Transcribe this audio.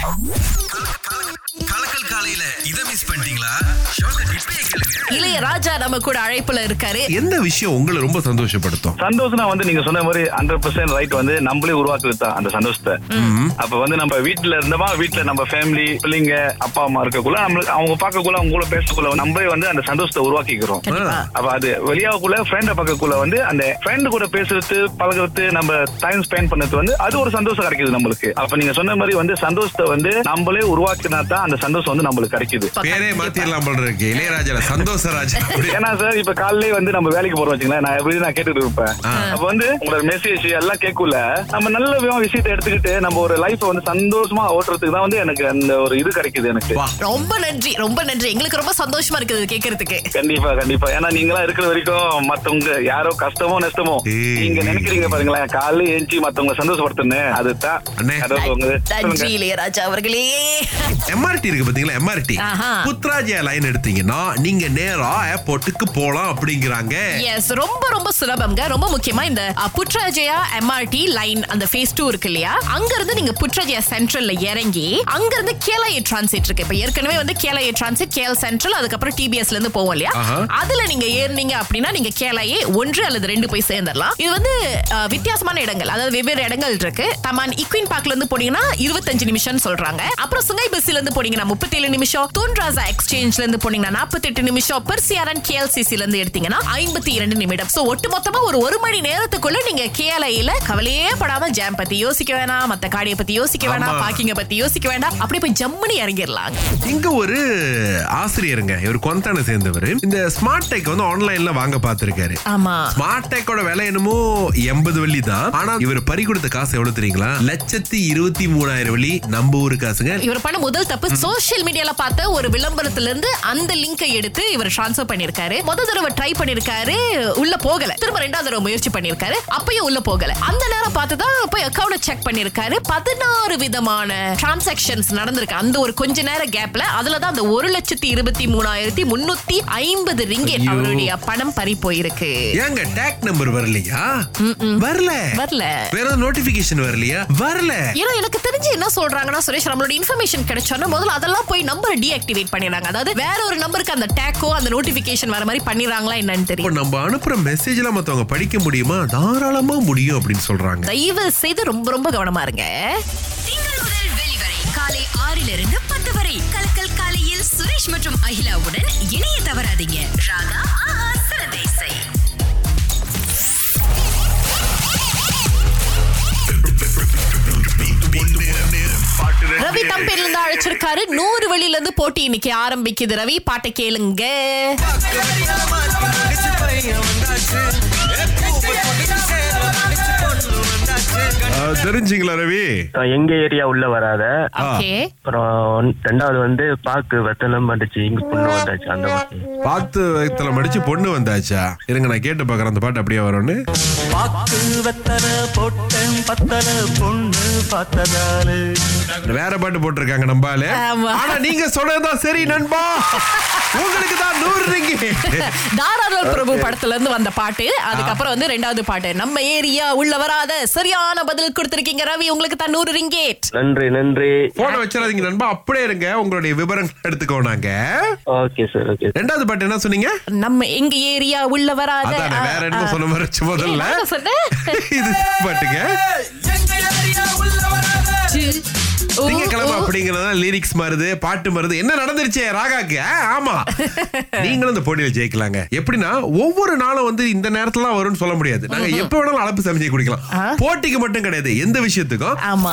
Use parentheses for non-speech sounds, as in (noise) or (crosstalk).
கலக்கல் காலையில இத மிஸ் பண்ணிட்டீங்களா? இளையராஜா நம்ம கூட அழைப்புல இருக்காரு. எந்த விஷயம் உங்களை ரொம்ப சந்தோஷப்படுத்தும்? சந்தோஷம்னா வந்து நீங்க சொன்ன மாதிரி ஹண்ட்ரட் பர்சன்ட் ரைட் வந்து நம்மளே உருவாக்குறது தான் அந்த சந்தோஷத்தை. அப்ப வந்து நம்ம வீட்டுல இருந்தோமா வீட்டுல நம்ம ஃபேமிலி பிள்ளைங்க அப்பா அம்மா இருக்கக்குள்ள நம்மளுக்கு அவங்க பார்க்கக்குள்ள அவங்க கூட பேசக்குள்ள நம்மளே வந்து அந்த சந்தோஷத்தை உருவாக்கிக்கிறோம். அப்ப அது வெளியாகக்குள்ள ஃப்ரெண்ட பார்க்கக்குள்ள வந்து அந்த ஃப்ரெண்ட் கூட பேசுறது பழகுறது நம்ம டைம் ஸ்பெண்ட் பண்ணது வந்து அது ஒரு சந்தோஷம் கிடைக்குது நம்மளுக்கு. அப்ப நீங்க சொன்ன மாதிரி வந்து சந்தோஷத்தை வந்து நம்மளே உருவாக்கினா தான் அந்த சந்தோஷம் வந்து நம்மளுக்கு கிடைக்குது. பேரே மாத்திரலாம் போல இருக்கு. இளையராஜா சந்தோஷராஜ். ஏன்னா சார் இப்ப காலையிலே வந்து நம்ம வேலைக்கு போறோம் வச்சுங்களேன் நான் எப்படி நான் கேட்டுட்டு இருப்பேன். அப்ப வந்து உங்களோட மெசேஜ் எல்லாம் கேட்கல நம்ம நல்ல விஷயத்தை எடுத்துக்கிட்டு நம்ம ஒரு லைஃப் வந்து சந்தோஷமா ஓட்டுறதுக்கு தான் வந்து எனக்கு அந்த ஒரு இது கிடைக்குது எனக்கு. வா. ரொம்ப நன்றி ரொம்ப நன்றி. எங்களுக்கு ரொம்ப சந்தோஷமா இருக்குது இது கேட்கறதுக்கு. கண்டிப்பா கண்டிப்பா. ஏன்னா நீங்களா இருக்கிற வரைக்கும் மத்தவங்க யாரோ கஷ்டமோ நஷ்டமோ. நீங்க நினைக்கிறீங்க பாருங்களேன். காலையில ஏஞ்சி மத்தவங்க சந்தோஷப்படுத்துன்னு அதுதான் நன்றி. இளையராஜா அவர்களே. எம்ஆர்டி இருக்கு பாத்தீங்களா? எம்ஆர்டி. புத்ராஜியா லைன் எடுத்தீங்கன்னா நீங்க நேரா ஏர்போர்ட்டுக்கு போலாம் அப்படிங்கிறாங்க. எஸ் ரொம்ப ரொம்ப சுலபம்ங்க. ரொம்ப முக்கியமா இந்த அ, புட்ராஜயா எம்ஆர்டி லைன் அந்த ஃபேஸ் டூ இருக்கு இல்லையா? அங்க இருந்து நீங்க புட்ராஜயா சென்ட்ரல்ல இறங்கி அங்க இருந்து கேலஏ டிரான்சிட் இருக்கு. இப்ப ஏற்கனவே வந்து கேலஏ டிரான்சிட் கேஎல் சென்ட்ரல் அதுக்கப்புறம் டிபிஎஸ்ல இருந்து போவோம் இல்லையா. அதுல நீங்க ஏறினீங்க அப்படின்னா நீங்க கேலஏ ஒன்று அல்லது ரெண்டு போய் சேர்ந்துடலாம். இது வந்து வித்தியாசமான இடங்கள். அதாவது வெவ்வேறு இடங்கள் இருக்கு. தமான் இக்வின் பார்க்ல இருந்து போனீங்கன்னா இருபத்தஞ்சு நிமிஷம் சொல்றாங்க. அப்புறம் சுங்கை பஸ்ல இருந்து போனீங்கன்னா முப்பத்தேழு நிமிஷம். தூன்ராசா எக்ஸ்சேஞ்ச்ல இருந்து போனீங்கன்னா நாற்பத்தெட்டு நிமிஷம். பெர்சியாரன் கேஎல்சிசில இருந்து எடுத்தீங்கன்னா ஐம்பத்தி இரண்டு நிமிடம். சோ ஒட்டு மொத்தமா ஒரு ஒரு மணி நேரத்துக்குள்ள நீங்க கேஎல்ஐல கவலையே படாம ஜாம் பத்தி யோசிக்க வேணாம் மத்த காடியை பத்தி யோசிக்க வேணாம் ஆமா. பார்க்கிங்க பத்தி யோசிக்க வேண்டாம். அப்படி போய் ஜம்முனி இறங்கிடலாம். இங்க ஒரு ஆசிரியருங்க இவர் கொந்தான சேர்ந்தவர். இந்த ஸ்மார்ட் டெக் வந்து ஆன்லைன்ல வாங்க பார்த்திருக்காரு. ஆமா. ஸ்மார்ட் டெக்கோட விலை என்னமோ எண்பது வெள்ளி தான். ஆனா இவர் பறி கொடுத்த காசு எவ்வளவு தெரியுங்களா? லட்சத்தி இருபத்தி மூணாயிரம் வெள்ளி. நம்ம ஊரு காசுங்க. இவர் பண்ண முதல் தப்பு சோஷியல் மீடியால பார்த்த ஒரு விளம்பரத்துல இருந்து அந்த லிங்கை எடுத்து இவர் ட்ரான்ஸ்ஃபர் பண்ணிருக்காரு. முத தடவை ட்ரை பண்ணிருக்காரு உள்ள போகல. திரும்ப ரெண்டாவது தடவை முயற்சி பண்ணிருக்காரு அப்பயும் உள்ள போகல. அந்த நேரம் பார்த்து தான் போய் அக்கௌண்ட் செக் பண்ணிருக்காரு. பதினாறு விதமான டிரான்சாக்ஷன்ஸ் நடந்திருக்கு. அந்த ஒரு கொஞ்ச நேர கேப்ல அதுல தான் அந்த ஒரு லட்சத்தி இருபத்தி மூணாயிரத்தி முன்னூத்தி ஐம்பது ரிங்கெட். அவருடைய பணம் பறி போயிருக்கு. ஏங்க டேக் நம்பர் வரலையா? வரல. வரல. வேற நோட்டிபிகேஷன் வரலையா? வரல. ஏன்னா எனக்கு தெரிஞ்சு என்ன சொல்றாங்கன்னா சுரேஷ் நம்மளோட இன்ஃபர்மேஷன் கிடைச்சோன்னா முதல்ல அதெல்லாம் போய் நம்பர் டீஆக்டிவேட் பண்ணிடுறாங்க. அதாவது வேற ஒரு நம்பருக்கு அந்த டேக்கோ அந்த நோட்டிபிகேஷன் வர மாதிரி பண்ணிடுறாங்களா என்னன்னு இப்போ தெரியும் நம்ம அனுப்புற மெசேஜ்ல மத்தவங்க படிக்க முடியுமா? தாராளமா முடியும் அப்படின்னு சொல்றாங்க. தயவு செய்து ரொம்ப ரொம்ப கவனமா இருங்க. திங்கள் முதல் வெளிவரை காலை ஆறிலிருந்து பத்து வரை. கலக்கல் காலையில் சுரேஷ் மற்றும் அகிலாவுடன் இணைய தவறாதீங்க. ராகா ஆஹா சிறந்த ரவி தம்பேர்ல இருந்து அழைச்சிருக்காரு. நூறு வெளியில இருந்து போட்டி இன்னைக்கு ஆரம்பிக்குது. ரவி பாட்டை கேளுங்க. தெரிஞ்சுங்களா ரவி? எங்க ஏரியா உள்ள வராத. ஓகே. அப்புறம் ரெண்டாவது வந்து பாக்கு வெத்தனம் வந்துச்சு இங்க பொண்ணு வந்தாச்சு அந்த மாதிரி. பார்த்து வயத்துல மடிச்சு பொண்ணு வந்தாச்சா? இருங்க நான் கேட்டு பாக்குறேன் அந்த பாட்டு அப்படியே வரும்னு. பாக்கு வெத்தல போட்டேன் பத்தல பொண்ணு பார்த்ததாலு. வேற பாட்டு போட்டிருக்காங்க நம்பால ஆமா. ஆனா நீங்க சொன்னதுதான் சரி நண்பா. உங்களுக்கு தான் நூறு ரிங்கி. தாராள பிரபு படத்துல இருந்து வந்த பாட்டு. அதுக்கப்புறம் வந்து ரெண்டாவது பாட்டு. நம்ம ஏரியா உள்ள வராத சரியான பதில் கொடுத்திருக்கீங்க ரவி. உங்களுக்கு தான் நூறு ரிங்கேட் நன்றி நன்றி. போன வச்சிடாதீங்க நண்பா. அப்படியே இருங்க. உங்களுடைய விவரங்கள் எடுத்துக்கோ நாங்க. ஓகே சார் ஓகே ரெண்டாவது பாட்டு என்ன சொன்னீங்க? நம்ம எங்க ஏரியா உள்ள வராத வேற என்ன சொன்ன மாதிரி முதல்ல. இது பாட்டுங்க. திங்கக்கிழமை. அப்படிங்கறதா லிரிக்ஸ் மாறுது பாட்டு மாறுது. என்ன நடந்துருச்சு ராகாக்கு? ஆமா. (laughs) நீங்களும் இந்த போட்டியில ஜெயிக்கலாங்க. எப்படின்னா ஒவ்வொரு நாளும் வந்து இந்த நேரத்துல வரும்னு சொல்ல முடியாது. நாங்க எப்ப வேணாலும் அளப்பு சமைச்சு குடிக்கலாம். போட்டிக்கு மட்டும் கிடையாது எந்த விஷயத்துக்கும். ஆமா.